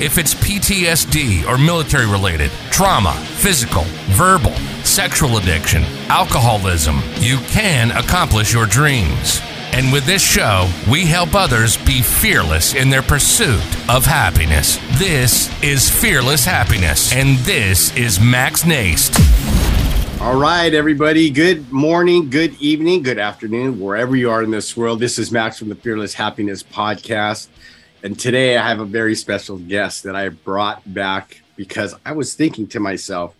If it's PTSD or military related, trauma, physical, verbal, sexual addiction, alcoholism, you can accomplish your dreams. And with this show, we help others be fearless in their pursuit of happiness. This is Fearless Happiness, and this is Max Nast. All right, everybody. Good morning, good evening, good afternoon, wherever you are in this world. This is Max from the Fearless Happiness Podcast. And today I have a very special guest that I brought back because I was thinking to myself,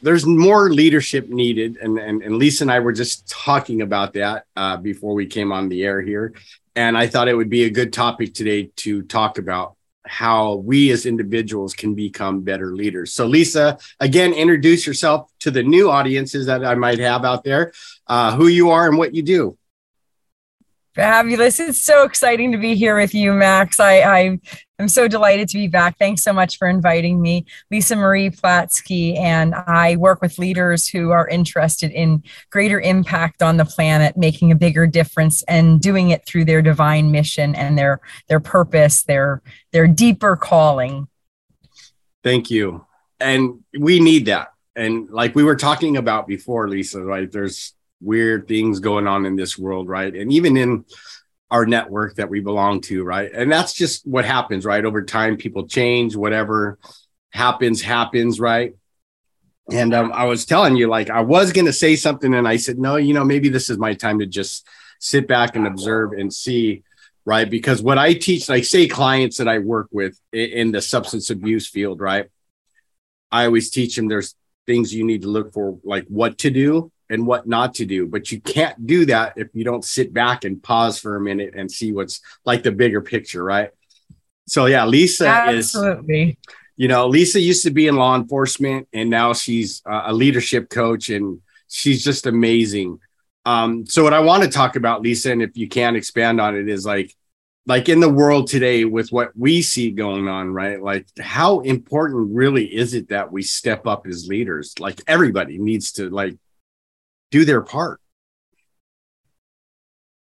there's more leadership needed. And, and, and Lisa and I were just talking about that uh, before we came on the air here. And I thought it would be a good topic today to talk about how we as individuals can become better leaders. So, Lisa, again, introduce yourself to the new audiences that I might have out there, uh, who you are and what you do. Fabulous. It's so exciting to be here with you, Max. I, I am so delighted to be back. Thanks so much for inviting me. Lisa Marie Platske, and I work with leaders who are interested in greater impact on the planet, making a bigger difference and doing it through their divine mission and their their purpose, their their deeper calling. Thank you. And we need that. And like we were talking about before, Lisa, right? There's weird things going on in this world, right? And even in our network that we belong to, right? And that's just what happens, right? Over time, people change, whatever happens, happens, right? And um, I was telling you, like, I was going to say something, and I said, no, you know, maybe this is my time to just sit back and observe and see, right? Because what I teach, like, say, clients that I work with in the substance abuse field, right? I always teach them there's things you need to look for, like what to do and what not to do. But you can't do that if you don't sit back and pause for a minute and see what's like the bigger picture, right? So yeah, Lisa Absolutely. is you know, Lisa used to be in law enforcement and now she's a leadership coach and she's just amazing. Um, so what I want to talk about, Lisa, and if you can expand on it, is like like in the world today with what we see going on, right? Like how important really is it that we step up as leaders? Like everybody needs to like do their part.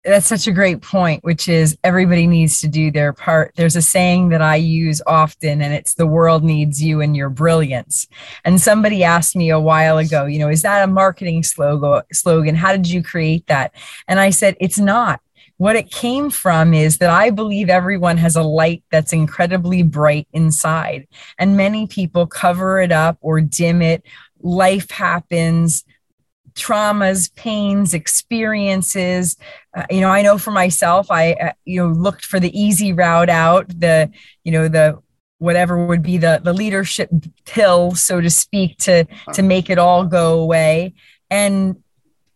That's such a great point, which is everybody needs to do their part. There's a saying that I use often, and it's the world needs you and your brilliance. And somebody asked me a while ago, you know, is that a marketing slogan? How did you create that? And I said, it's not. What it came from is that I believe everyone has a light that's incredibly bright inside, and many people cover it up or dim it. Life happens traumas, pains, experiences. Uh, you know, I know for myself, I, uh, you know, looked for the easy route out, the, you know, the, whatever would be the, the leadership pill, so to speak, to, to make it all go away. And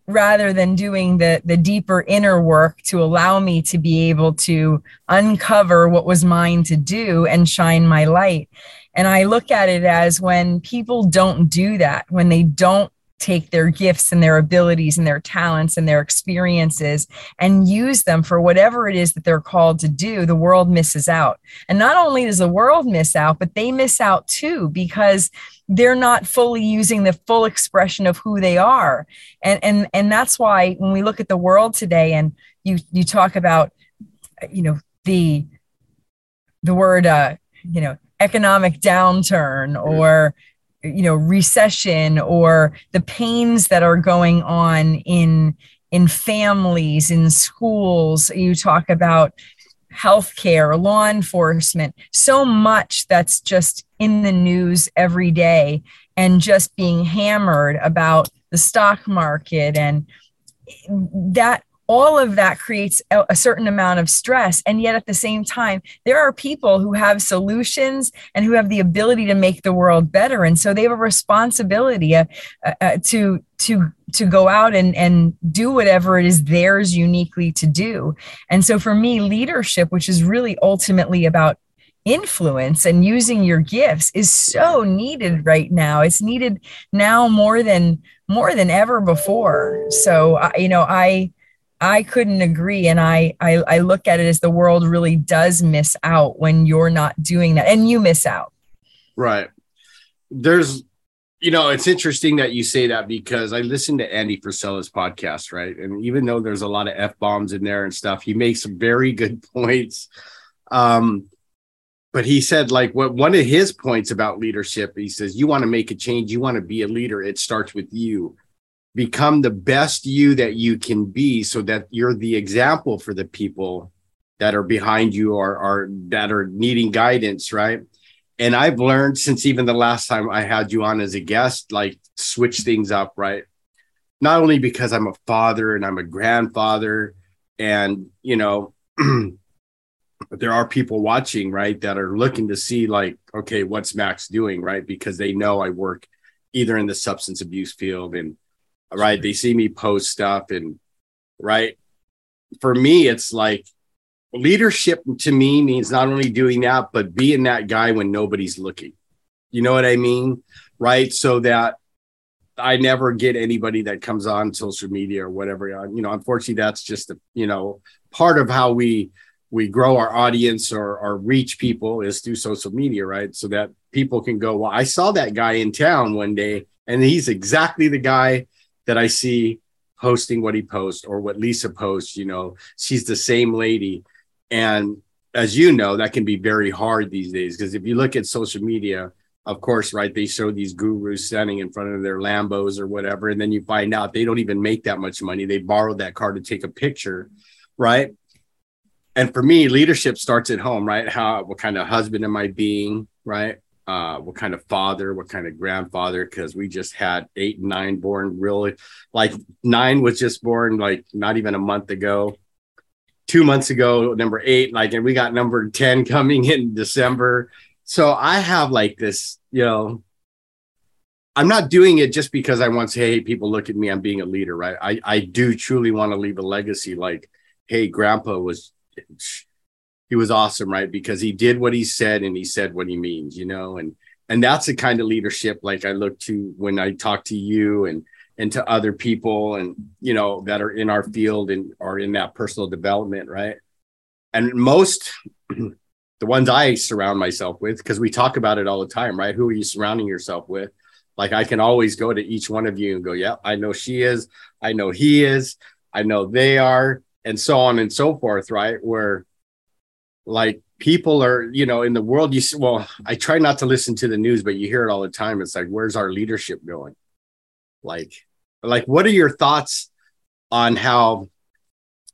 rather than doing the, the deeper inner work to allow me to be able to uncover what was mine to do and shine my light. And I look at it as when people don't do that, when they don't take their gifts and their abilities and their talents and their experiences and use them for whatever it is that they're called to do, the world misses out. And not only does the world miss out, but they miss out too because they're not fully using the full expression of who they are. And and and that's why when we look at the world today and you you talk about you know the the word uh you know economic downturn or you know recession or the pains that are going on in in families in schools. You talk about healthcare law enforcement so much that's just in the news every day and just being hammered about the stock market and that all of that creates a, a, certain amount of stress. And yet at the same time there are people who have solutions and who have the ability to make the world better. And so they have a responsibility uh, uh, to to to go out and and do whatever it is theirs uniquely to do. And so for me leadership which is really ultimately about influence and using your gifts is so needed right now. It's needed now more than more than ever before. So uh, you know i i couldn't agree and I, I i look at it as the world really does miss out when you're not doing that and you miss out. Right. There's you know it's interesting that you say that because i listened to andy frisella's podcast right? And even though there's a lot of f-bombs in there and stuff he makes very good points. Um but he said like what one of his points about leadership he says you want to make a change you want to be a leader it starts with you become the best you that you can be so that you're the example for the people that are behind you or are that are needing guidance right? And i've learned since even the last time i had you on as a guest like switch things up right? Not only because i'm a father and i'm a grandfather and you know there are people watching right that are looking to see like okay what's max doing right? Because they know i work either in the substance abuse field and right? They see me post stuff and right? For me it's like leadership to me means not only doing that but being that guy when nobody's looking. You know what i mean? Right? So that i never get anybody that comes on social media or whatever. Uh, you know unfortunately that's just a you know part of how we we grow our audience or, or reach people is through social media, right? So that people can go, well, I saw that guy in town one day, and he's exactly the guy that I see posting what he posts or what Lisa posts. You know, she's the same lady. And as you know, that can be very hard these days because if you look at social media, of course, right, they show these gurus standing in front of their Lambos or whatever. And then you find out they don't even make that much money. They borrowed that car to take a picture, right? and for me, leadership starts at home, right? How what kind of husband am I being, right? Uh, what kind of father, what kind of grandfather? Because we just had eight and nine born really, like nine was just born like not even a month ago. Two months ago, number eight, like, and we got number 10 coming in December. So I have like this, you know, I'm not doing it just because I want to say, hey, people look at me, I'm being a leader, right? I, I do truly want to leave a legacy like, hey, grandpa was he was awesome, right? Because he did what he said and he said what he means, you know, and and that's the kind of leadership like I look to when I talk to you and and to other people and you know that are in our field and are in that personal development, right? And most the ones I surround myself with, because we talk about it all the time, right? Who are you surrounding yourself with? Like I can always go to each one of you and go, yeah, I know she is, I know he is, I know they are, and so on and so forth, right? Where like people are, you know, in the world, you see, well, I try not to listen to the news, but you hear it all the time. It's like, where's our leadership going? Like, like, what are your thoughts on how,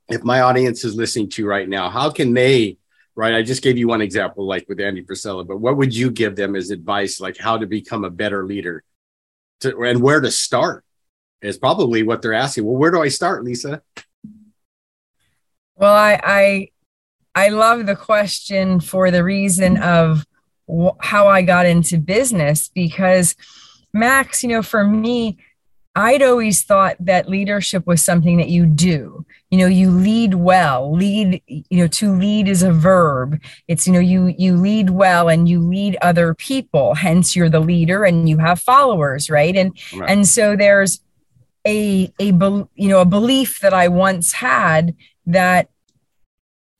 if my audience is listening to you right now, how can they, right? I just gave you one example, like with Andy Frisella, but what would you give them as advice, like how to become a better leader to, and where to start? Is probably what they're asking. Well, where do I start, Lisa? Well, I, I I love the question for the reason of wh- how I got into business because Max, you know, for me, I'd always thought that leadership was something that you do. You know, you lead well. Lead, you know, to lead is a verb. It's, you know, you you lead well and you lead other people. Hence you're the leader and you have followers, right? And right. and so there's a a you know, a belief that I once had that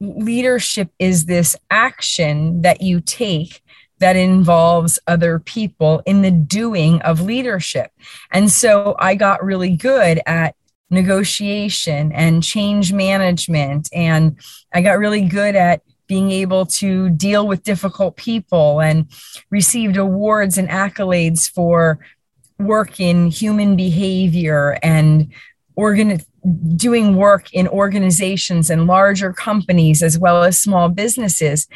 leadership is this action that you take that involves other people in the doing of leadership. And so I got really good at negotiation and change management. And I got really good at being able to deal with difficult people and received awards and accolades for work in human behavior and organ doing work in organizations and larger companies as well as small businesses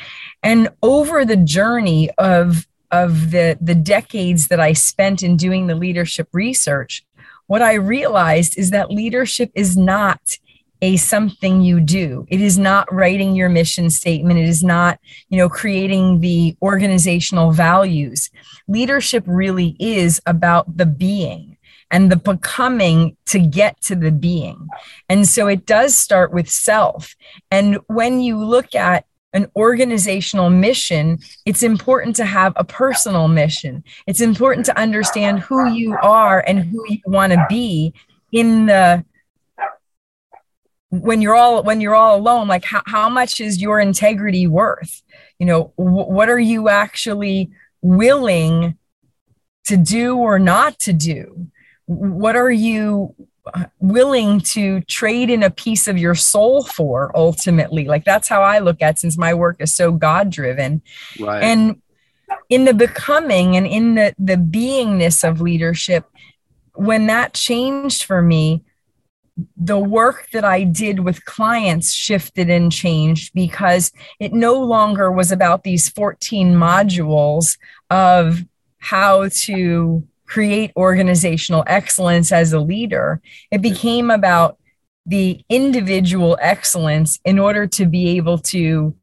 and over the journey of of the the decades that i spent in doing the leadership research what i realized is that leadership is not a something you do. It is not writing your mission statement. It is not, you know, creating the organizational values. Leadership really is about the being and the becoming to get to the being. And so it does start with self. And when you look at an organizational mission, it's important to have a personal mission. It's important to understand who you are and who you want to be in the when you're all when you're all alone like how, how much is your integrity worth you know w- what are you actually willing to do or not to do what are you willing to trade in a piece of your soul for ultimately like that's how i look at since my work is so god driven right. and in the becoming and in the the beingness of leadership when that changed for me the work that I did with clients shifted and changed because it no longer was about these 14 modules of how to create organizational excellence as a leader. It became about the individual excellence in order to be able to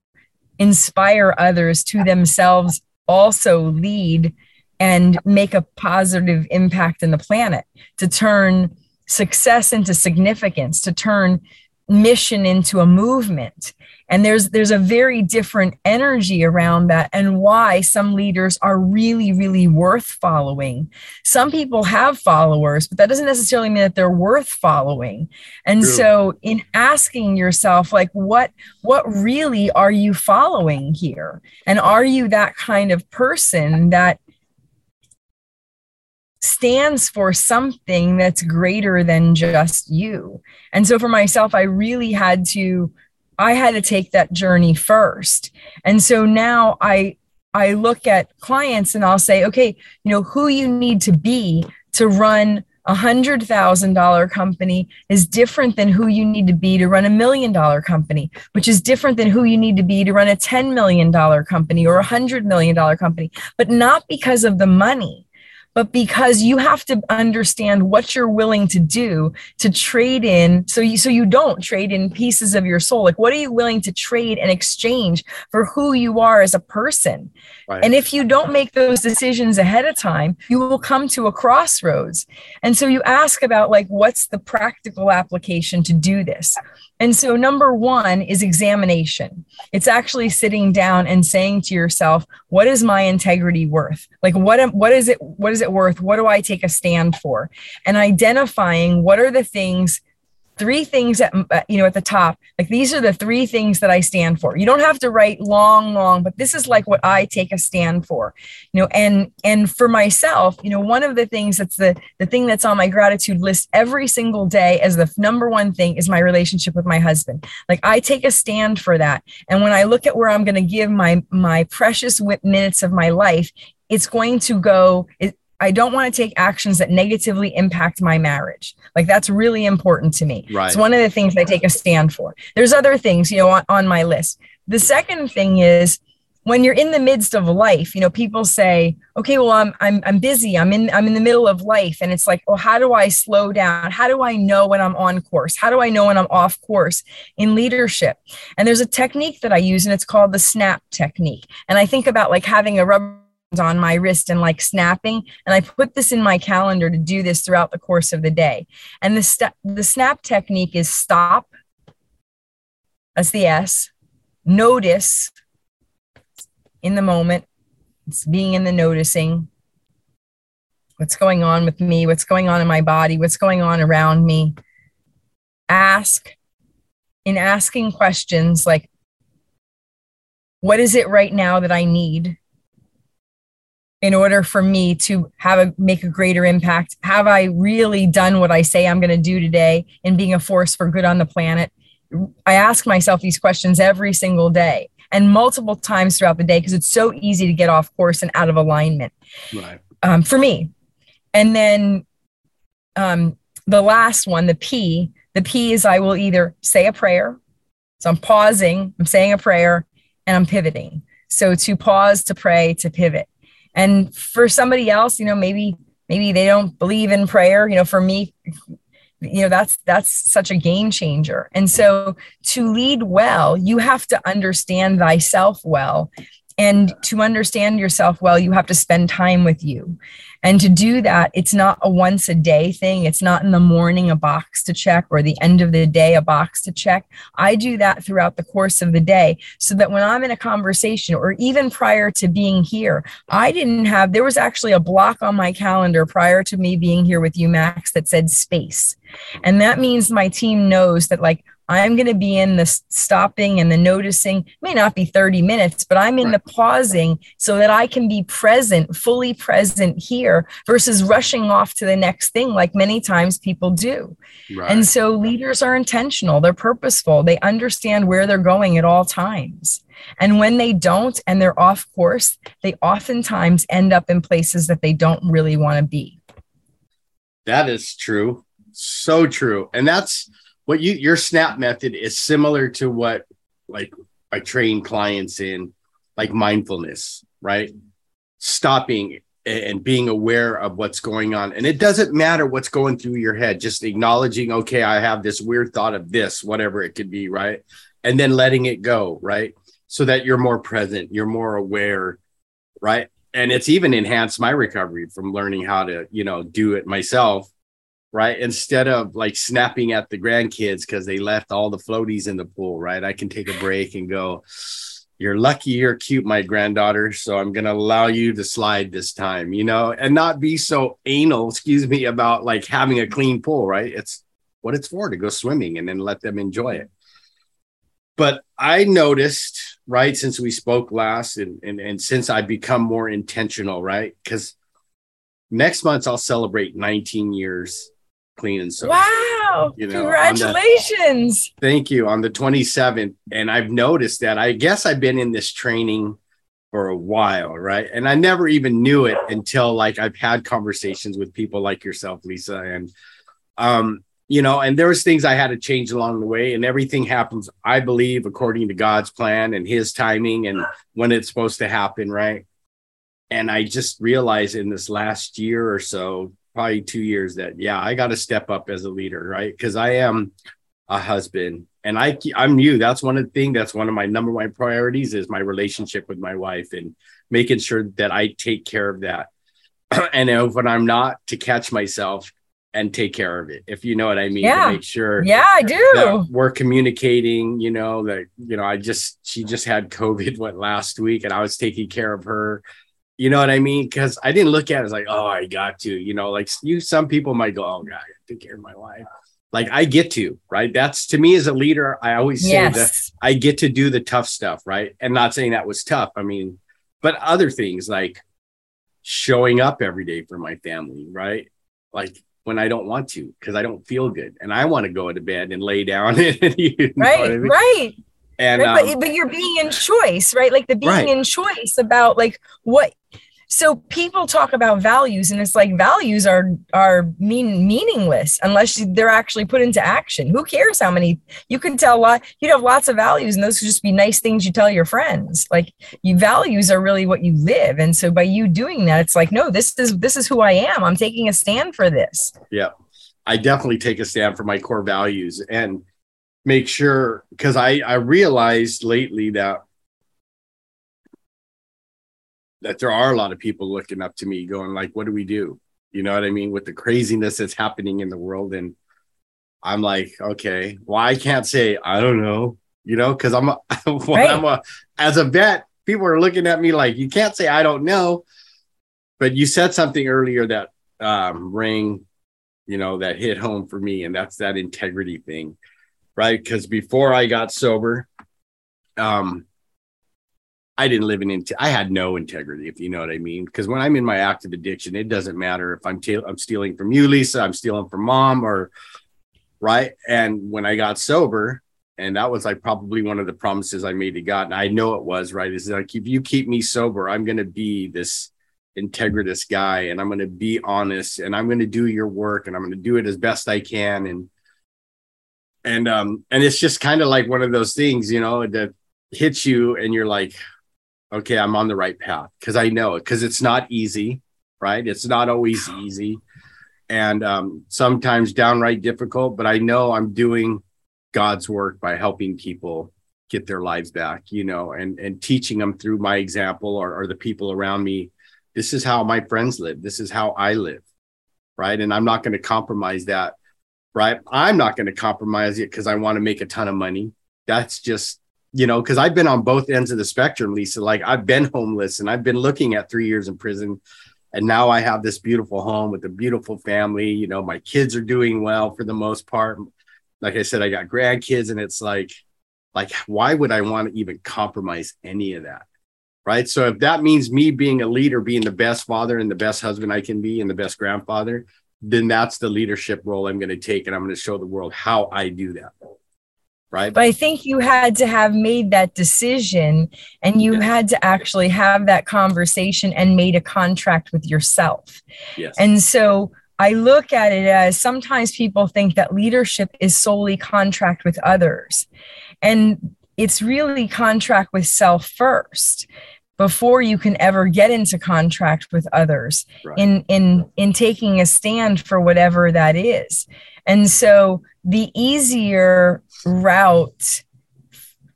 inspire others to themselves also lead and make a positive impact in the planet to turn success into significance, to turn mission into a movement and there's there's a very different energy around that and why some leaders are really really worth following some people have followers but that doesn't necessarily mean that they're worth following and True. so in asking yourself like what what really are you following here and are you that kind of person that stands for something that's greater than just you. And so for myself, I really had to I had to take that journey first. And so now I I look at clients and I'll say, okay, you know, who you need to be to run a hundred thousand dollar company is different than who you need to be to run a million dollar company, which is different than who you need to be to run a $10 million company or a hundred million dollar company, but not because of the money but because you have to understand what you're willing to do to trade in so you so you don't trade in pieces of your soul. Like what are you willing to trade and exchange for who you are as a person? Right. and if you don't make those decisions ahead of time you will come to a crossroads. And so you ask about like what's the practical application to do this and so, number one is examination. It's actually sitting down and saying to yourself, "What is my integrity worth? Like, what am, what is it? What is it worth? What do I take a stand for?" And identifying what are the things three things at uh, you know at the top. Like these are the three things that i stand for. You don't have to write long long but this is like what i take a stand for you know and and for myself you know one of the things that's the the thing that's on my gratitude list every single day as the number one thing is my relationship with my husband. Like i take a stand for that. And when i look at where i'm going to give my my precious minutes of my life it's going to go I don't want to take actions that negatively impact my marriage. Like that's really important to me. Right. It's one of the things I take a stand for. There's other things, you know, on, on my list. The second thing is when you're in the midst of life, you know, people say, okay, well, I'm, I'm, I'm busy. I'm in, I'm in the middle of life. And it's like, oh, how do I slow down? How do I know when I'm on course? How do I know when I'm off course in leadership? And there's a technique that I use and it's called the snap technique. And I think about like having a rubber on my wrist and like snapping and i put this in my calendar to do this throughout the course of the day. And the st- the snap technique is stop that's the s notice in the moment it's being in the noticing what's going on with me what's going on in my body what's going on around me. Ask in asking questions like what is it right now that i need in order for me to have a make a greater impact? Have i really done what i say i'm going to do today in being a force for good on the planet? I ask myself these questions every single day and multiple times throughout the day because it's so easy to get off course and out of alignment. Right. um, for me. And then um, the last one the p the p is i will either say a prayer so i'm pausing i'm saying a prayer and i'm pivoting. So to pause to pray to pivot and for somebody else, you know, maybe maybe they don't believe in prayer. You know, for me, you know that's that's such a game changer and so to lead well you have to understand thyself well and to understand yourself well you have to spend time with you and to do that, it's not a once a day thing. It's not in the morning a box to check or the end of the day a box to check. I do that throughout the course of the day so that when I'm in a conversation or even prior to being here, I didn't have, there was actually a block on my calendar prior to me being here with you, Max, that said space. And that means my team knows that, like, I'm going to be in the stopping and the noticing. It may not be 30 minutes, but I'm in the pausing so that I can be present, fully present here versus rushing off to the next thing like many times people do. Right. And so leaders are intentional, they're purposeful, they understand where they're going at all times. And when they don't and they're off course, they oftentimes end up in places that they don't really want to be. That is true. So true. And that's what you your snap method is similar to what like I train clients in like mindfulness, right? Stopping and being aware of what's going on. And it doesn't matter what's going through your head, just acknowledging, okay, I have this weird thought of this, whatever it could be, right? And then letting it go, right? So that you're more present, you're more aware, right? And it's even enhanced my recovery from learning how to, you know, do it myself right? Instead of like snapping at the grandkids because they left all the floaties in the pool, right? I can take a break and go, You're lucky you're cute, my granddaughter. So I'm going to allow you to slide this time, you know, and not be so anal, excuse me, about like having a clean pool, right? It's what it's for to go swimming and then let them enjoy it. But I noticed, right, since we spoke last and, and, and since I've become more intentional, right? Because next month I'll celebrate 19 years clean and sober. Wow. You know, Congratulations. The, thank you. On the 27th. And I've noticed that I guess I've been in this training for a while, right? And I never even knew it until like I've had conversations with people like yourself, Lisa. And um, you know, and there was things I had to change along the way, and everything happens, I believe, according to God's plan and his timing and when it's supposed to happen, right? And I just realized in this last year or so probably two years that yeah i got to step up as a leader right? Because i am a husband and i i'm you that's one of the thing that's one of my number one priorities is my relationship with my wife and making sure that i take care of that. And if when i'm not to catch myself and take care of it if you know what i mean yeah. to make sure yeah i do. we're communicating you know that you know i just she just had covid what last week and i was taking care of her you know what I mean? Because I didn't look at it as like, oh, I got to, you know, like you, some people might go, oh, God, I take care of my wife. Like I get to, right? That's to me as a leader, I always say yes. that I get to do the tough stuff, right? And not saying that was tough. I mean, but other things like showing up every day for my family, right? Like when I don't want to because I don't feel good and I want to go to bed and lay down. And, you know right, I mean? right. And right? um, but, but, you're being in choice, right? Like the being right. in choice about like what so people talk about values and it's like values are are mean meaningless unless they're actually put into action who cares how many you can tell a lot you'd have lots of values and those could just be nice things you tell your friends like you values are really what you live and so by you doing that it's like no this is this is who i am i'm taking a stand for this yeah i definitely take a stand for my core values and make sure because i i realized lately that that there are a lot of people looking up to me going like what do we do? You know what i mean? With the craziness that's happening in the world. And i'm like okay well i can't say i don't know you know? Because i'm a, right. i'm a as a vet people are looking at me like you can't say i don't know. But you said something earlier that um rang you know that hit home for me. And that's that integrity thing right because before i got sober um I didn't live in, I had no integrity, if you know what I mean. Because when I'm in my active addiction, it doesn't matter if I'm, ta- I'm stealing from you, Lisa, I'm stealing from mom, or right. And when I got sober, and that was like probably one of the promises I made to God, and I know it was right. Is like if you keep me sober, I'm going to be this integritous guy, and I'm going to be honest, and I'm going to do your work, and I'm going to do it as best I can, and and um and it's just kind of like one of those things, you know, that hits you, and you're like, okay, I'm on the right path because I know it because it's not easy, right? It's not always easy. and um, sometimes downright difficult, but I know I'm doing God's work by helping people get their lives back, you know, and and teaching them through my example or, or the people around me. This is how my friends live. This is how I live, right? And I'm not going to compromise that, right? I'm not going to compromise it because I want to make a ton of money. That's just you know, because I've been on both ends of the spectrum, Lisa. Like I've been homeless and I've been looking at three years in prison. And now I have this beautiful home with a beautiful family. You know, my kids are doing well for the most part. Like I said, I got grandkids, and it's like, like, why would I want to even compromise any of that? Right. So if that means me being a leader, being the best father and the best husband I can be and the best grandfather, then that's the leadership role I'm going to take. And I'm going to show the world how I do that. Right. But I think you had to have made that decision and you yeah. had to actually have that conversation and made a contract with yourself. Yes. And so I look at it as sometimes people think that leadership is solely contract with others. And it's really contract with self first before you can ever get into contract with others right. in in in taking a stand for whatever that is and so the easier route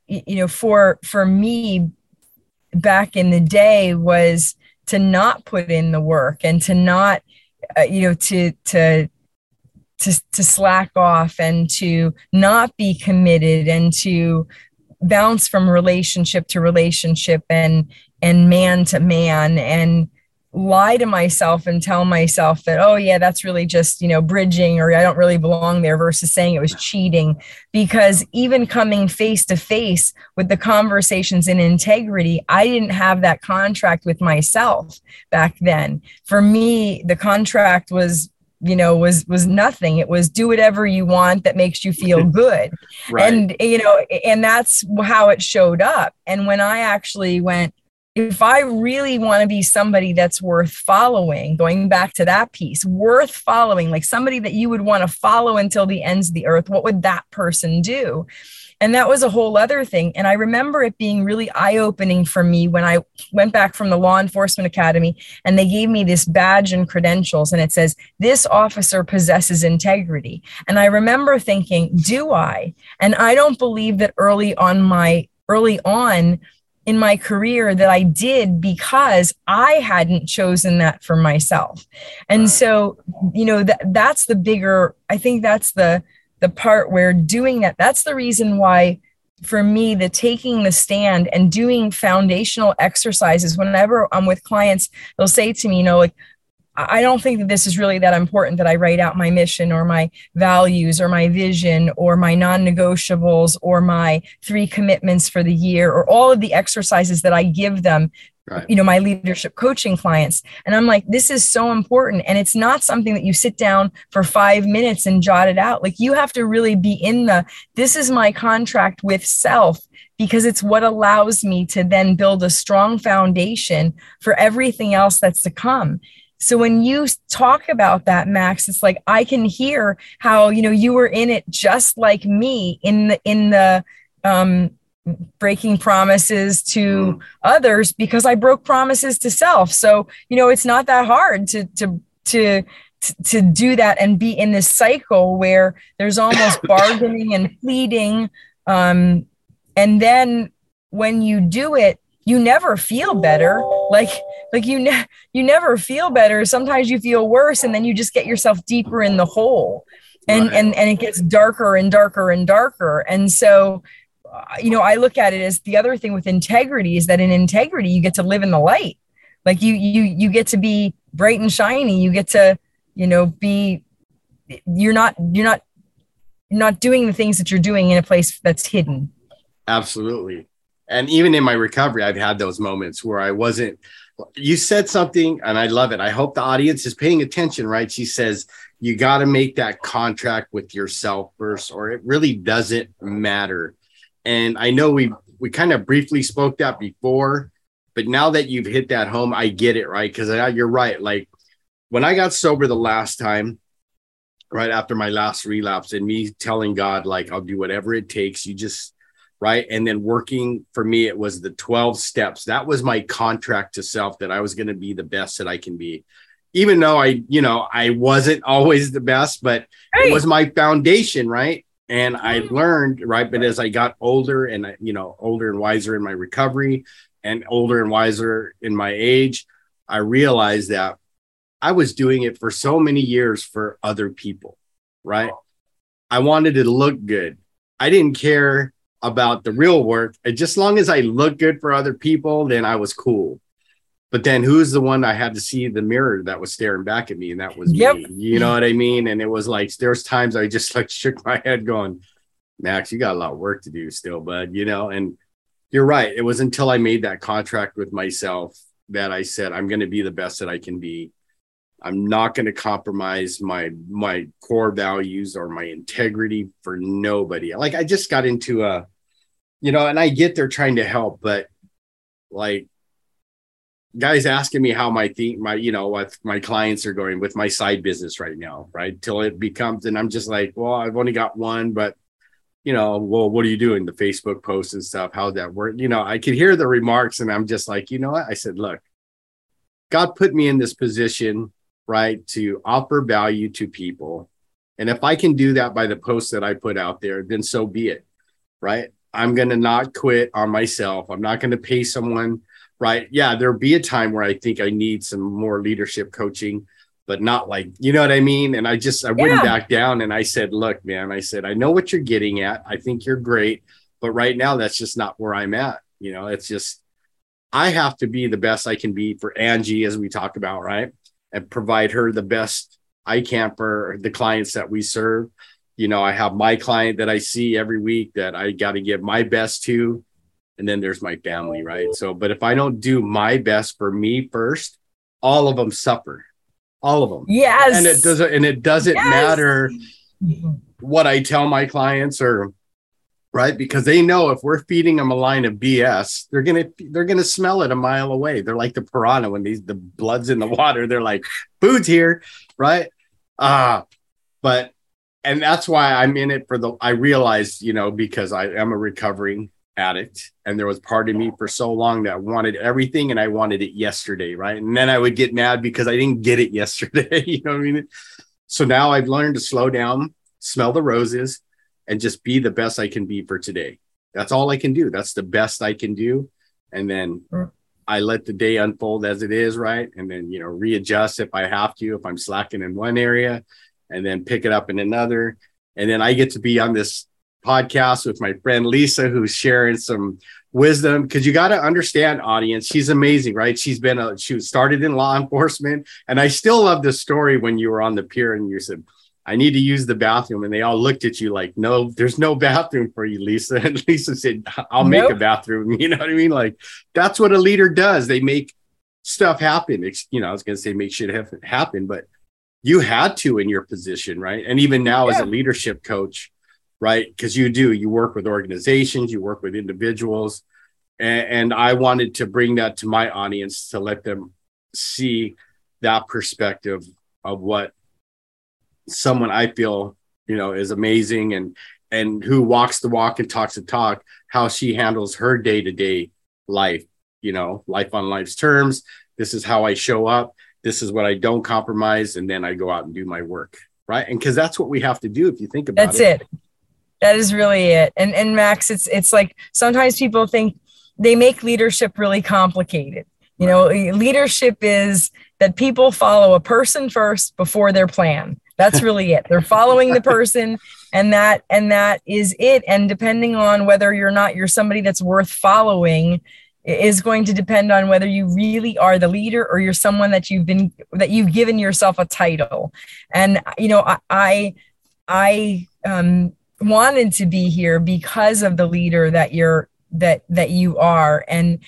you know for for me back in the day was to not put in the work and to not uh, you know to to to to slack off and to not be committed and to bounce from relationship to relationship and and man to man and lie to myself and tell myself that oh yeah that's really just you know bridging or i don't really belong there versus saying it was cheating. Because even coming face to face with the conversations in integrity i didn't have that contract with myself back then. For me the contract was you know was was nothing. It was do whatever you want that makes you feel good. Right. and you know and that's how it showed up. And when i actually went if I really want to be somebody that's worth following, going back to that piece, worth following, like somebody that you would want to follow until the ends of the earth, what would that person do? And that was a whole other thing. And I remember it being really eye opening for me when I went back from the law enforcement academy and they gave me this badge and credentials. And it says, This officer possesses integrity. And I remember thinking, Do I? And I don't believe that early on my early on in my career that I did because I hadn't chosen that for myself. And so, you know, that that's the bigger I think that's the the part where doing that that's the reason why for me the taking the stand and doing foundational exercises whenever I'm with clients they'll say to me, you know, like I don't think that this is really that important that I write out my mission or my values or my vision or my non negotiables or my three commitments for the year or all of the exercises that I give them, right. you know, my leadership coaching clients. And I'm like, this is so important. And it's not something that you sit down for five minutes and jot it out. Like you have to really be in the, this is my contract with self because it's what allows me to then build a strong foundation for everything else that's to come. So when you talk about that, Max, it's like I can hear how you know you were in it just like me in the in the um, breaking promises to mm. others because I broke promises to self. So you know it's not that hard to to to to do that and be in this cycle where there's almost bargaining and pleading um, and then when you do it you never feel better. Like like you ne- you never feel better. Sometimes you feel worse and then you just get yourself deeper in the hole. And right. and and it gets darker and darker and darker. And so uh, you know i look at it as the other thing with integrity is that in integrity you get to live in the light. Like you you you get to be bright and shiny. You get to you know be you're not you're not you're not doing the things that you're doing in a place that's hidden. Absolutely and even in my recovery i've had those moments where i wasn't you said something and i love it. I hope the audience is paying attention right? She says you got to make that contract with yourself first or it really doesn't matter. And i know we we kind of briefly spoke that before but now that you've hit that home i get it right? Because uh, you're right. Like when i got sober the last time right after my last relapse and me telling god like i'll do whatever it takes you just right and then working for me it was the 12 steps that was my contract to self that i was going to be the best that i can be even though I, you know, I wasn't always the best, but right. it was my foundation, right? And I mm-hmm. learned, right? But as I got older and, you know, older and wiser in my recovery and older and wiser in my age, I realized that I was doing it for so many years for other people, right? I wanted to look good. I didn't care about the real work. Just long as I looked good for other people, then I was cool. But then who's the one I had to see the mirror that was staring back at me? And that was yep. me. You know what I mean? And it was like there's times I just like shook my head going, Max, you got a lot of work to do still, bud. You know, and you're right. It was until I made that contract with myself that I said, I'm gonna be the best that I can be. I'm not going to compromise my my core values or my integrity for nobody. Like I just got into a, you know, and I get they're trying to help, but like guys asking me how my thing, my, you know, what my clients are going with my side business right now, right? Till it becomes, and I'm just like, well, I've only got one, but you know, well, what are you doing? The Facebook posts and stuff. How'd that work? You know, I could hear the remarks and I'm just like, you know what? I said, look, God put me in this position, right, to offer value to people. And if I can do that by the posts that I put out there, then so be it, right? I'm going to not quit on myself. I'm not going to pay someone right? Yeah, there'll be a time where I think I need some more leadership coaching, but not like, you know what I mean? And I just, I wouldn't back down. And I said, look, man, I said, I know what you're getting at. I think you're great. But right now, that's just not where I'm at. You know, it's just, I have to be the best I can be for Angie, as we talk about, right? And provide her the best I can for the clients that we serve. You know, I have my client that I see every week that I got to give my best to and then there's my family, right? So, but if I don't do my best for me first, all of them suffer, all of them. Yes. And it doesn't, and it doesn't yes. matter what I tell my clients or right because they know if we're feeding them a line of BS, they're gonna they're gonna smell it a mile away. They're like the piranha when these the blood's in the water. They're like, food's here, right? Uh but and that's why I'm in it for the I realized, you know, because I am a recovering addict and there was part of me for so long that wanted everything and I wanted it yesterday, right? And then I would get mad because I didn't get it yesterday, you know what I mean? So now I've learned to slow down, smell the roses and just be the best I can be for today. That's all I can do. That's the best I can do. And then mm. I let the day unfold as it is, right? And then, you know, readjust if I have to, if I'm slacking in one area and then pick it up in another. And then I get to be on this podcast with my friend Lisa, who's sharing some wisdom. Because you got to understand audience she's amazing right? She's been a she started in law enforcement. And i still love the story when you were on the pier and you said i need to use the bathroom. And they all looked at you like no there's no bathroom for you lisa. And lisa said i'll nope. make a bathroom. You know what i mean? Like that's what a leader does. They make stuff happen. You know i was going to say make shit happen but you had to in your position right and even now yeah. as a leadership coach right? Because you do, you work with organizations, you work with individuals. And, and, I wanted to bring that to my audience to let them see that perspective of what someone I feel, you know, is amazing and and who walks the walk and talks the talk, how she handles her day-to-day life, you know, life on life's terms. This is how I show up. This is what I don't compromise. And then I go out and do my work. Right. And because that's what we have to do if you think about that's it. That's it that is really it. And and Max, it's it's like sometimes people think they make leadership really complicated. You know, leadership is that people follow a person first before their plan. That's really it. They're following the person and that and that is it. And depending on whether you're not you're somebody that's worth following is going to depend on whether you really are the leader or you're someone that you've been that you've given yourself a title. And you know, I I, I um wanted to be here because of the leader that you're that that you are. And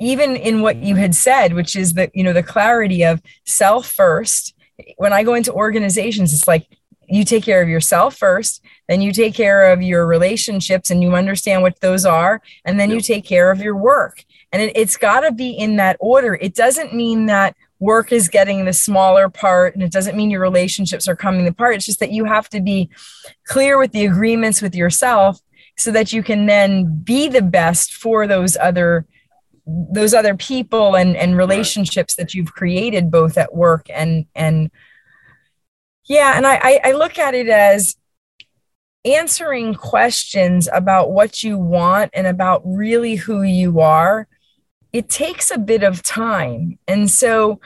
even in what you had said which is that you know the clarity of self first when i go into organizations it's like you take care of yourself first then you take care of your relationships and you understand what those are and then you take care of your work and it, it's got to be in that order. It doesn't mean that work is getting the smaller part and it doesn't mean your relationships are coming apart. It's just that you have to be clear with the agreements with yourself so that you can then be the best for those other those other people and and relationships that you've created both at work and and yeah and I I look at it as answering questions about what you want and about really who you are it takes a bit of time and so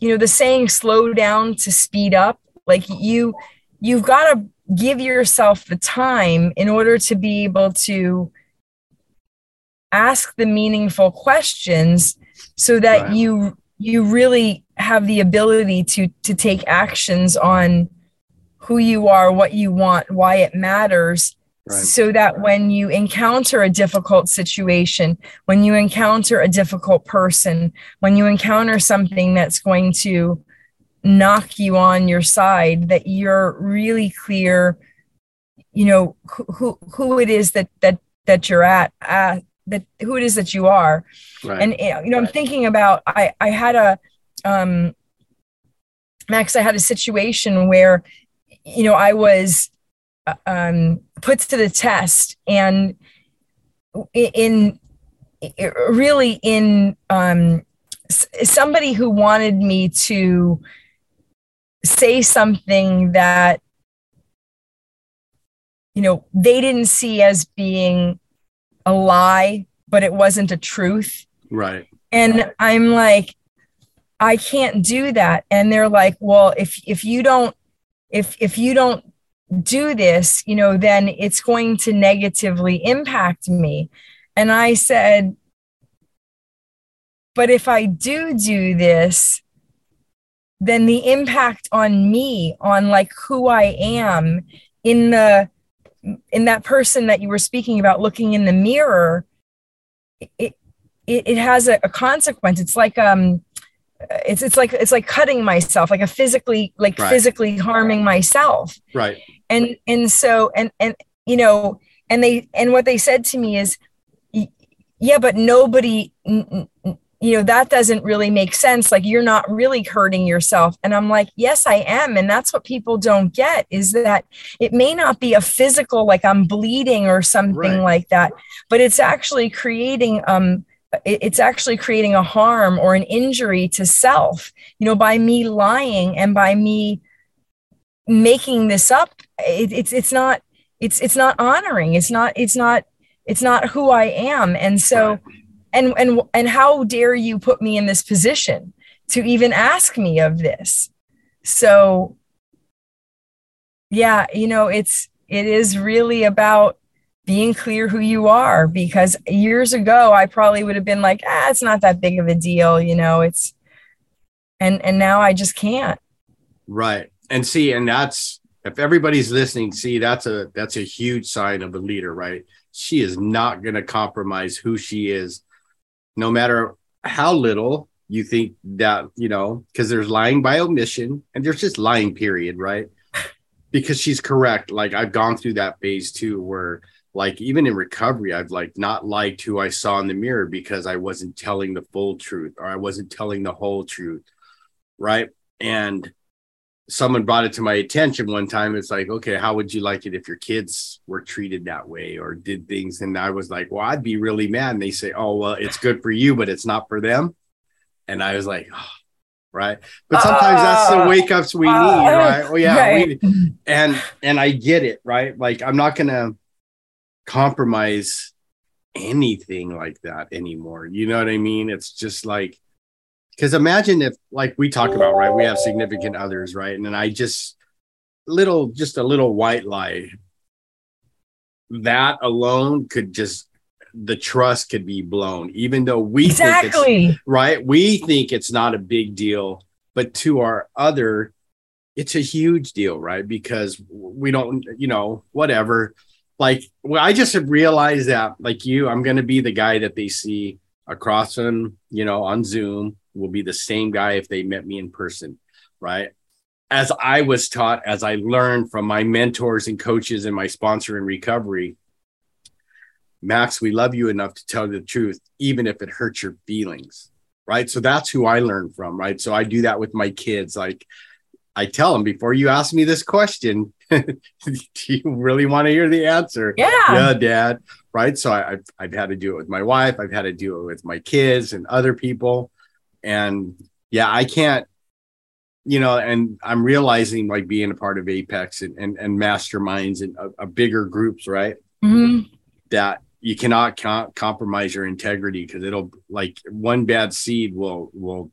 you know the saying slow down to speed up like you you've got to give yourself the time in order to be able to ask the meaningful questions so that right. you you really have the ability to to take actions on who you are what you want why it matters right. so that when you encounter a difficult situation when you encounter a difficult person when you encounter something that's going to knock you on your side that you're really clear you know who who it is that that that you're at uh, that who it is that you are right. and you know i'm thinking about i i had a um max i had a situation where you know i was uh, um put to the test and in, in really in um somebody who wanted me to say something that you know they didn't see as being a lie but it wasn't a truth. Right. And i'm like i can't do that. And they're like well if if you don't if if you don't do this you know then it's going to negatively impact me. And i said but if i do do this then the impact on me on like who i am in the in that person that you were speaking about looking in the mirror it it, it has a, a consequence. It's like um it's it's like it's like cutting myself like a physically like right. physically harming myself. Right and and so and and you know and they and what they said to me is yeah but nobody you know that doesn't really make sense. Like you're not really hurting yourself. And i'm like yes i am. And that's what people don't get is that it may not be a physical like i'm bleeding or something right. like that but it's actually creating um it's actually creating a harm or an injury to self you know by me lying and by me making this up it, it's it's not it's it's not honoring. It's not it's not it's not who i am. And so and and and how dare you put me in this position to even ask me of this? So yeah you know it's it is really about being clear who you are because years ago i probably would have been like ah it's not that big of a deal you know it's and and now i just can't. Right. And see and that's if everybody's listening see that's a that's a huge sign of a leader right she is not going to compromise who she is no matter how little you think that, you know, because there's lying by omission and there's just lying, period, right? Because she's correct. Like I've gone through that phase too, where like even in recovery, I've like not liked who I saw in the mirror because I wasn't telling the full truth or I wasn't telling the whole truth. Right. And someone brought it to my attention one time. It's like, okay, how would you like it if your kids were treated that way or did things? And I was like, well, I'd be really mad. And they say, oh, well, it's good for you, but it's not for them. And I was like, oh, right. But sometimes uh, that's the ah. wake ups we uh, need, right? Well, yeah. Right. We, and and I get it, right? Like I'm not gonna compromise anything like that anymore. You know what I mean? It's just like because imagine if like we talk about right we have significant others right? And then i just little just a little white lie. That alone could just the trust could be blown even though we think exactly. right we think it's not a big deal but to our other it's a huge deal right? Because we don't you know whatever. Like well, i just have realized that like you i'm going to be the guy that they see across them you know on zoom will be the same guy if they met me in person, right? As I was taught, as I learned from my mentors and coaches and my sponsor in recovery, Max, we love you enough to tell you the truth, even if it hurts your feelings, right? So that's who I learned from, right? So I do that with my kids. Like I tell them before you ask me this question, do you really want to hear the answer? Yeah. Yeah, dad. right? So I, have I've had to do it with my wife, I've had to do it with my kids and other people. And yeah, I can't, you know, and I'm realizing like being a part of Apex and, and, and masterminds and a, a bigger groups, right? Mm-hmm. That you cannot com- compromise your integrity because it'll like one bad seed will will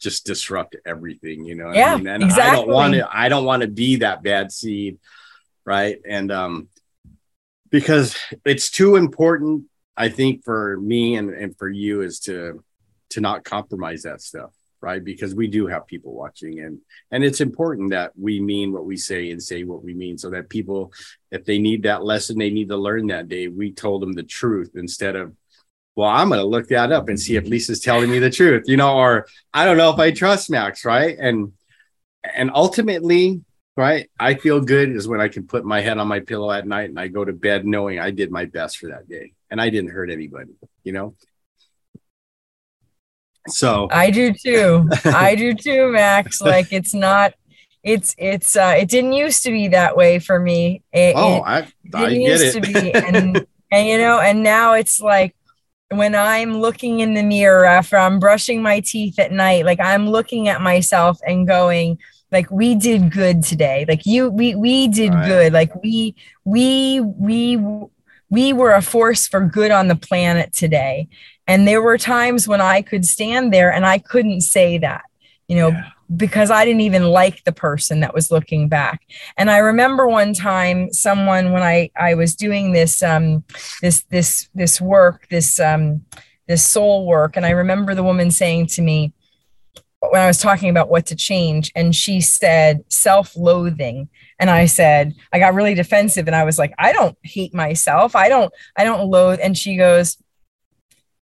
just disrupt everything, you know. Yeah, I mean? and exactly. I don't want to. I don't want to be that bad seed, right? And um, because it's too important, I think for me and and for you is to to not compromise that stuff, right? Because we do have people watching, and and it's important that we mean what we say and say what we mean, so that people, if they need that lesson, they need to learn that day. We told them the truth instead of well, I'm going to look that up and see if Lisa's telling me the truth, you know, or I don't know if I trust Max, right? And and ultimately, right, I feel good is when I can put my head on my pillow at night and I go to bed knowing I did my best for that day and I didn't hurt anybody, you know. So I do too. I do too, Max. Like it's not it's it's uh it didn't used to be that way for me. It, oh, it, I, I get used it. to be and and you know, and now it's like when I'm looking in the mirror after I'm brushing my teeth at night, like I'm looking at myself and going, like we did good today. Like you, we we did right. good. Like we we we we were a force for good on the planet today. And there were times when I could stand there and I couldn't say that, you know, yeah because I didn't even like the person that was looking back. And I remember one time someone when I I was doing this um this this this work this um this soul work and I remember the woman saying to me when I was talking about what to change and she said self-loathing and I said I got really defensive and I was like I don't hate myself. I don't I don't loathe and she goes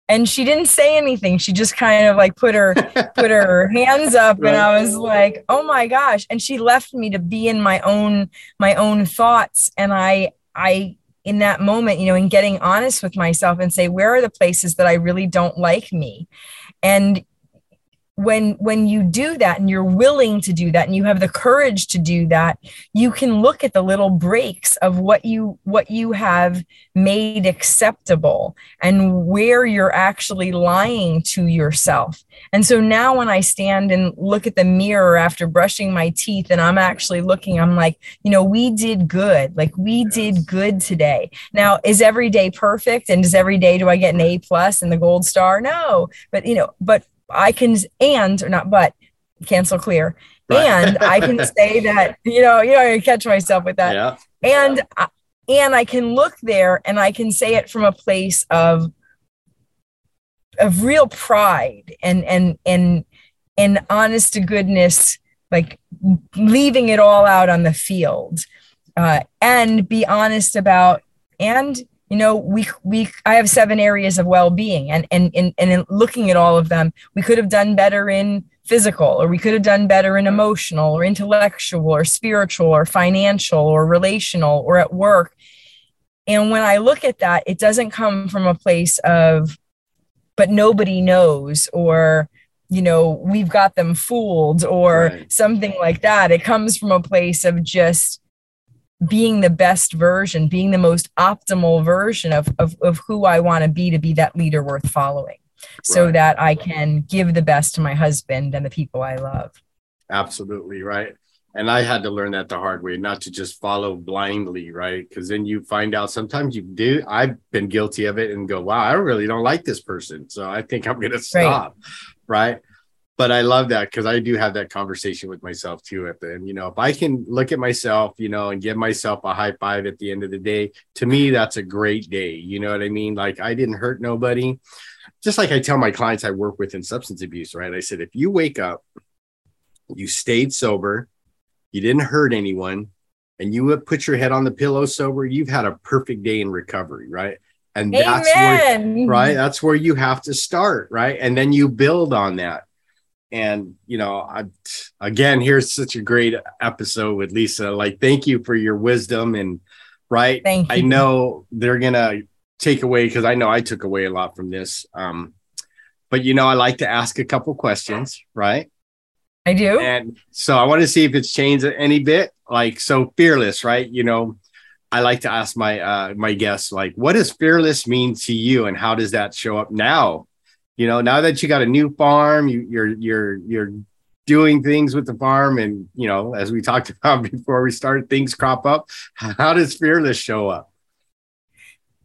and she didn't say anything. She just kind of like put her put her hands up right. and i was like oh my gosh. And she left me to be in my own my own thoughts. And i i in that moment you know in getting honest with myself and say where are the places that i really don't like me? And when when you do that and you're willing to do that and you have the courage to do that you can look at the little breaks of what you what you have made acceptable and where you're actually lying to yourself. And so now when i stand and look at the mirror after brushing my teeth and i'm actually looking i'm like you know we did good. Like we did good today. Now is every day perfect? And does every day do i get an a plus and the gold star? No. But you know but I can and or not but cancel clear. Right. And I can say that, you know, you know, I catch myself with that. Yeah. And yeah. and I can look there and I can say it from a place of of real pride and and and and honest to goodness, like leaving it all out on the field. Uh, and be honest about and you know we we i have seven areas of well-being and and and, and in looking at all of them we could have done better in physical or we could have done better in emotional or intellectual or spiritual or financial or relational or at work and when i look at that it doesn't come from a place of but nobody knows or you know we've got them fooled or right. something like that it comes from a place of just being the best version, being the most optimal version of, of, of who I want to be to be that leader worth following so right. that I can give the best to my husband and the people I love. Absolutely right. And I had to learn that the hard way, not to just follow blindly, right? Because then you find out sometimes you do. I've been guilty of it and go, wow, I really don't like this person. So I think I'm going to stop. Right. right but I love that because I do have that conversation with myself too at the end. You know, if I can look at myself, you know, and give myself a high five at the end of the day, to me, that's a great day. You know what I mean? Like I didn't hurt nobody. Just like I tell my clients I work with in substance abuse, right? I said, if you wake up, you stayed sober, you didn't hurt anyone, and you put your head on the pillow sober, you've had a perfect day in recovery, right? And Amen. that's where, right? That's where you have to start, right? And then you build on that and you know I, again here's such a great episode with lisa. Like thank you for your wisdom and right? Thank you. i know they're gonna take away because i know i took away a lot from this um but you know i like to ask a couple questions right? I do. And so i want to see if it's changed any bit like so fearless right? You know I like to ask my uh, my guests like, what does fearless mean to you, and how does that show up now? You know, now that you got a new farm, you, you're you're you're doing things with the farm, and you know, as we talked about before we started, things crop up. How does fearless show up?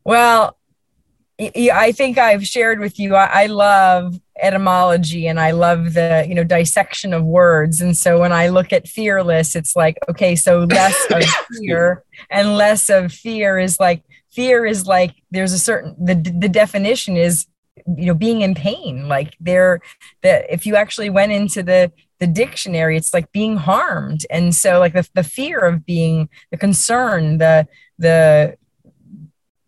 Well, I think I've shared with you. I love etymology and I love the you know dissection of words. And so when I look at fearless, it's like okay, so less of fear and less of fear is like fear is like there's a certain the the definition is you know being in pain like there that if you actually went into the the dictionary it's like being harmed. And so like the, the fear of being the concern the the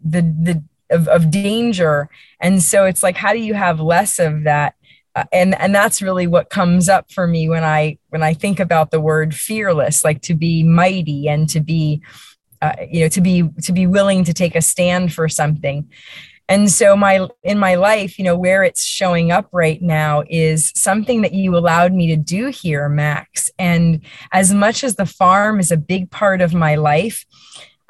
the the of, of danger. And so it's like how do you have less of that? Uh, and and that's really what comes up for me when i when i think about the word fearless like to be mighty and to be uh, you know to be to be willing to take a stand for something and so my in my life you know where it's showing up right now is something that you allowed me to do here max and as much as the farm is a big part of my life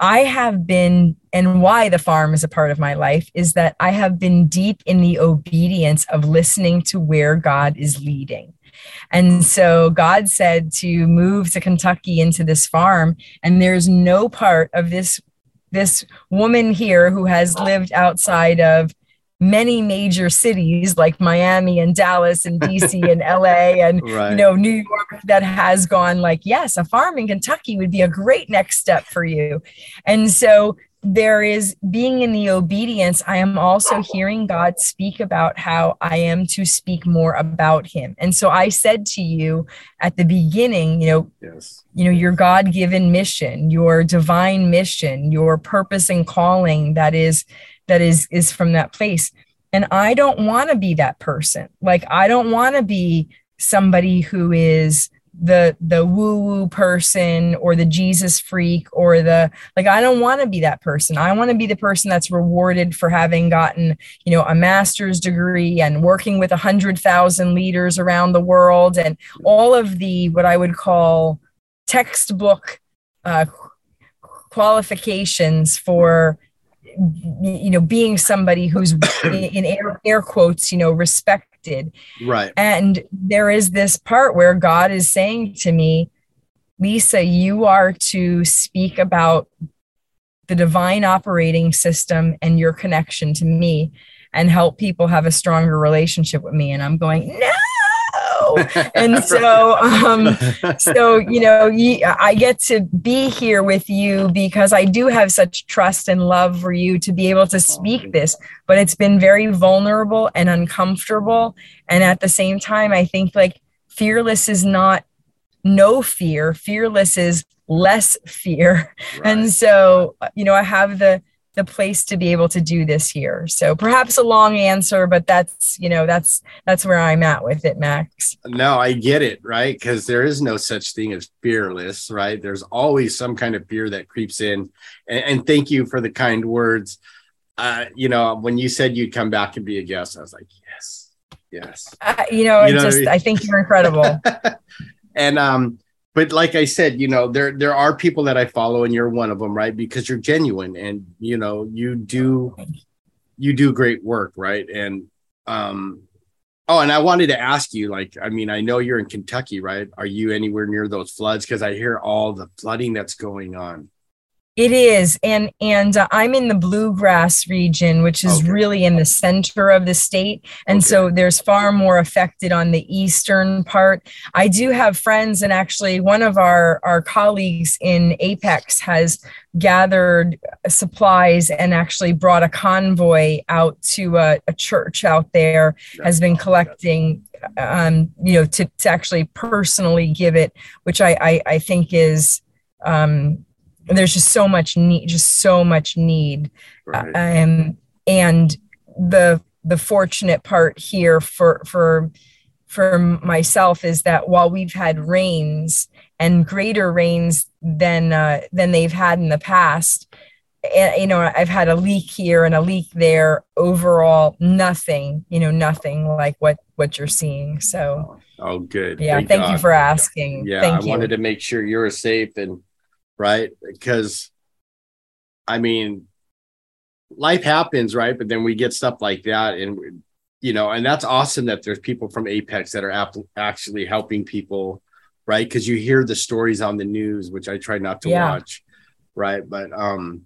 I have been, and why the farm is a part of my life is that I have been deep in the obedience of listening to where God is leading. And so God said to move to Kentucky into this farm, and there's no part of this this woman here who has lived outside of many major cities like Miami and Dallas and DC and LA and right. you know New York that has gone like yes a farm in Kentucky would be a great next step for you and so there is being in the obedience i am also hearing god speak about how i am to speak more about him. And so i said to you at the beginning you know yes. you know your god-given mission your divine mission your purpose and calling that is that is is from that place. And i don't want to be that person. Like i don't want to be somebody who is the the woo woo person or the jesus freak or the like i don't want to be that person. I want to be the person that's rewarded for having gotten you know a master's degree and working with a hundred thousand leaders around the world and all of the what i would call textbook uh, qualifications for you know being somebody who's in air, air quotes you know respected right. And there is this part where god is saying to me lisa you are to speak about the divine operating system and your connection to me and help people have a stronger relationship with me. And i'm going no and so um so you know i get to be here with you because i do have such trust and love for you to be able to speak this but it's been very vulnerable and uncomfortable. And at the same time i think like fearless is not no fear. Fearless is less fear. Right. and so you know i have the the place to be able to do this here. So perhaps a long answer, but that's, you know, that's that's where I'm at with it, Max. No, I get it, right? Because there is no such thing as fearless, right? There's always some kind of fear that creeps in. And, and thank you for the kind words. Uh, you know, when you said you'd come back and be a guest, I was like, yes, yes. Uh, you know, you know just I, mean? I think you're incredible. and um, but like I said, you know, there there are people that I follow, and you're one of them, right? Because you're genuine, and you know, you do you do great work, right? And um, oh, and I wanted to ask you, like, I mean, I know you're in Kentucky, right? Are you anywhere near those floods? Because I hear all the flooding that's going on. It is, and and uh, I'm in the bluegrass region, which is okay. really in the center of the state, and okay. so there's far more affected on the eastern part. I do have friends, and actually, one of our our colleagues in Apex has gathered supplies and actually brought a convoy out to a, a church out there. Has been collecting, um, you know, to to actually personally give it, which I I, I think is. Um, there's just so much need just so much need right. um, and the the fortunate part here for for for myself is that while we've had rains and greater rains than uh, than they've had in the past you know i've had a leak here and a leak there. Overall nothing you know nothing like what what you're seeing. So oh good. Yeah thank, thank you for asking. Yeah thank i you. wanted to make sure you're safe and right? Because I mean, life happens, right? But then we get stuff like that, and you know, and that's awesome that there's people from Apex that are ap- actually helping people, right? Because you hear the stories on the news, which I try not to yeah. watch, right? But um,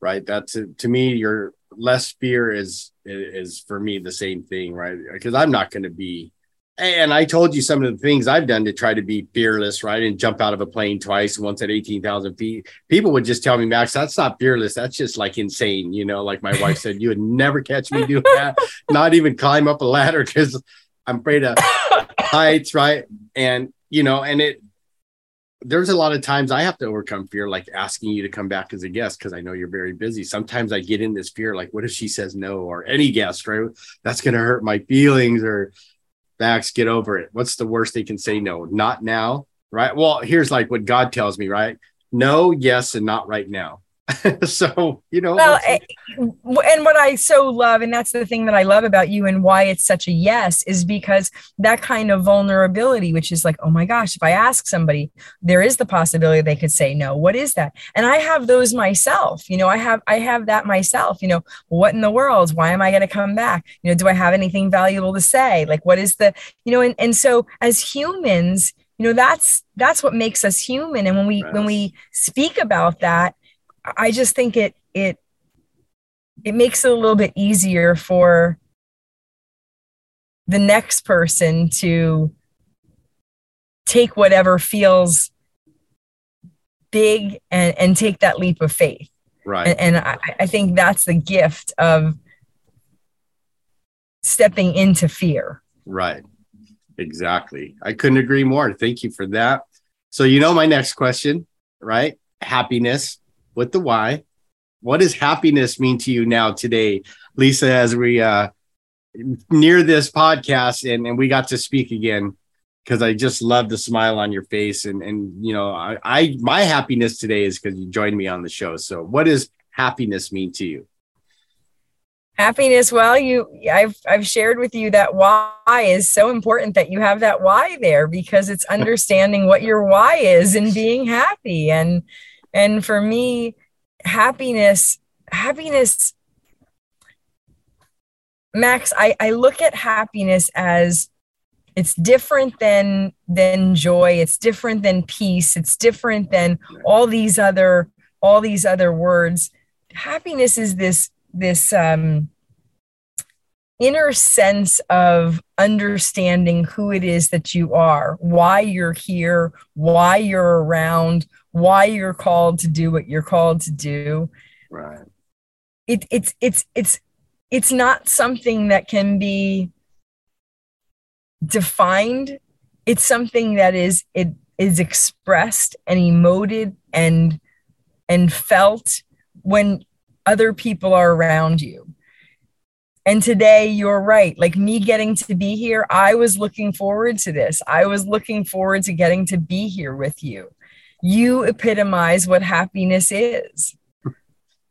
right, that's to me, your less fear is is for me the same thing, right? Because I'm not going to be and I told you some of the things I've done to try to be fearless, right? And jump out of a plane twice, once at 18,000 feet. People would just tell me, Max, that's not fearless. That's just like insane. You know, like my wife said, you would never catch me doing that, not even climb up a ladder because I'm afraid of heights, right? And, you know, and it, there's a lot of times I have to overcome fear, like asking you to come back as a guest because I know you're very busy. Sometimes I get in this fear, like, what if she says no, or any guest, right? That's going to hurt my feelings, or Max, get over it. What's the worst they can say no? Not now, right? Well, here's like what God tells me, right? No, yes, and not right now. so you know well eh, and what i so love and that's the thing that i love about you and why it's such a yes is because that kind of vulnerability which is like oh my gosh if i ask somebody there is the possibility they could say no. What is that? And i have those myself you know i have i have that myself you know what in the world? Why am i going to come back? You know do i have anything valuable to say? Like what is the you know and, and so as humans you know that's that's what makes us human. And when we when we speak about that I just think it it it makes it a little bit easier for the next person to take whatever feels big and, and take that leap of faith. Right. And, and I, I think that's the gift of stepping into fear. Right. Exactly. I couldn't agree more. Thank you for that. So, you know, my next question, right? Happiness with the why. What does happiness mean to you now today, Lisa, as we uh, near this podcast and, and we got to speak again? Because I just love the smile on your face. And, and you know, I, I my happiness today is because you joined me on the show. So, what does happiness mean to you? happiness well you i've i've shared with you that why is so important that you have that why there because it's understanding what your why is and being happy and and for me happiness happiness max i i look at happiness as it's different than than joy. It's different than peace. It's different than all these other all these other words. Happiness is this this um inner sense of understanding who it is that you are, why you're here, why you're around, why you're called to do what you're called to do. Right. It, it's it's it's it's not something that can be defined. It's something that is it is expressed and emoted and and felt when other people are around you and today, you're right. Like me getting to be here, I was looking forward to this. I was looking forward to getting to be here with you. You epitomize what happiness is.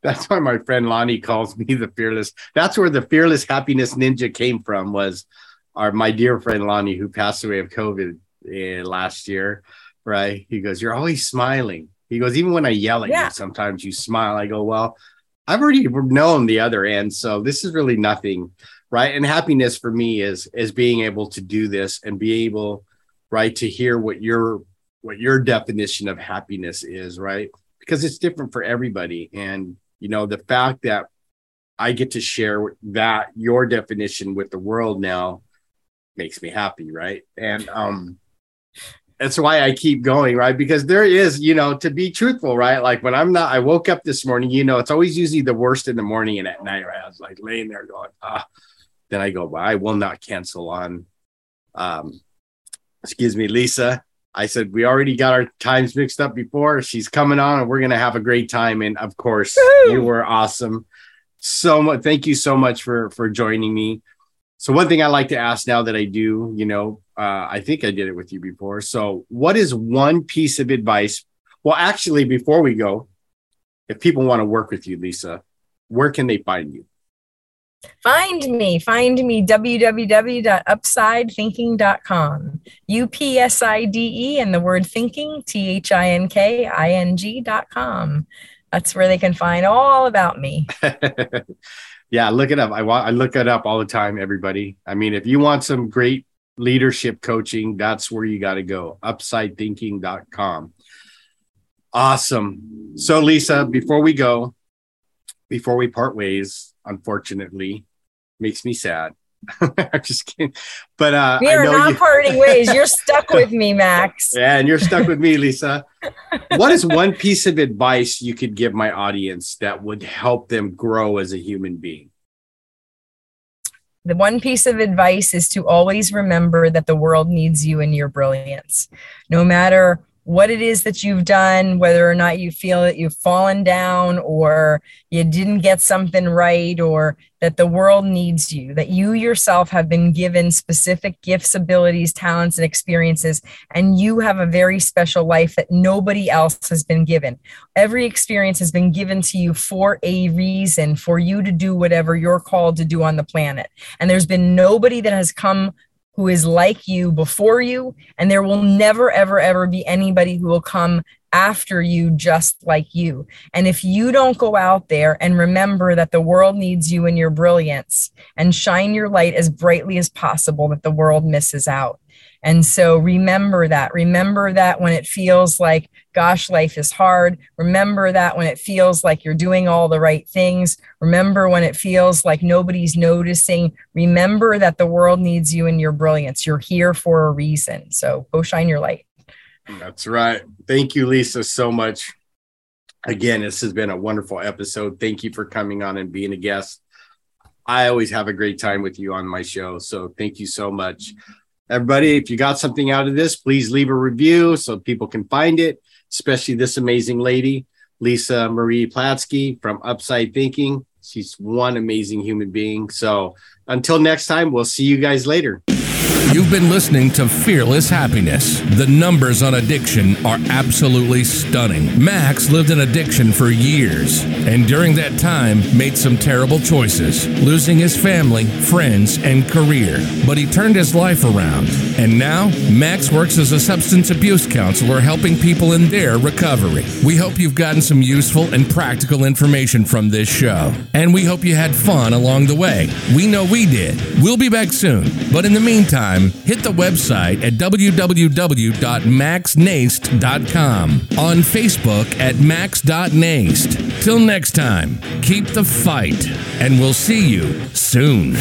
That's why my friend Lonnie calls me the fearless. That's where the fearless happiness ninja came from. Was our my dear friend Lonnie, who passed away of COVID eh, last year. Right? He goes, "You're always smiling." He goes, "Even when I yell at yeah. you, sometimes you smile." I go, "Well." I've already known the other end, so this is really nothing, right? And happiness for me is is being able to do this and be able, right, to hear what your what your definition of happiness is, right? Because it's different for everybody, and you know the fact that I get to share that your definition with the world now makes me happy, right? And um, that's why I keep going, right? Because there is, you know, to be truthful, right? Like when I'm not, I woke up this morning, you know, it's always usually the worst in the morning and at night, right? I was like laying there going, ah. Then I go, well, I will not cancel on, um, excuse me, Lisa. I said, we already got our times mixed up before. She's coming on and we're going to have a great time. And of course, Woo! you were awesome. So much. Thank you so much for, for joining me. So one thing I like to ask now that I do, you know, uh, I think I did it with you before. So, what is one piece of advice? Well, actually, before we go, if people want to work with you, Lisa, where can they find you? Find me. Find me www.upsidethinking.com. U P S I D E and the word thinking, T H I N K I N G.com. That's where they can find all about me. yeah, look it up. I I look it up all the time, everybody. I mean, if you want some great leadership coaching, that's where you got to go. Upsidethinking.com. Awesome. So, Lisa, before we go, before we part ways, unfortunately, makes me sad. I'm just kidding. But uh, we are not you... parting ways. You're stuck with me, Max. Yeah, and you're stuck with me, Lisa. what is one piece of advice you could give my audience that would help them grow as a human being? The one piece of advice is to always remember that the world needs you and your brilliance. No matter what it is that you've done, whether or not you feel that you've fallen down or you didn't get something right, or that the world needs you, that you yourself have been given specific gifts, abilities, talents, and experiences, and you have a very special life that nobody else has been given. Every experience has been given to you for a reason, for you to do whatever you're called to do on the planet. And there's been nobody that has come who is like you before you, and there will never, ever, ever be anybody who will come after you just like you. And if you don't go out there and remember that the world needs you and your brilliance and shine your light as brightly as possible, that the world misses out. And so remember that. Remember that when it feels like, gosh, life is hard. Remember that when it feels like you're doing all the right things. Remember when it feels like nobody's noticing. Remember that the world needs you and your brilliance. You're here for a reason. So go shine your light. That's right. Thank you, Lisa, so much. Again, this has been a wonderful episode. Thank you for coming on and being a guest. I always have a great time with you on my show. So thank you so much. Everybody, if you got something out of this, please leave a review so people can find it, especially this amazing lady, Lisa Marie Platske from Upside Thinking. She's one amazing human being. So until next time, we'll see you guys later. You've been listening to Fearless Happiness. The numbers on addiction are absolutely stunning. Max lived in addiction for years, and during that time, made some terrible choices, losing his family, friends, and career. But he turned his life around, and now Max works as a substance abuse counselor helping people in their recovery. We hope you've gotten some useful and practical information from this show, and we hope you had fun along the way. We know we did. We'll be back soon, but in the meantime, hit the website at www.maxnaist.com, on Facebook at max.naist. Till next time, keep the fight, and we'll see you soon.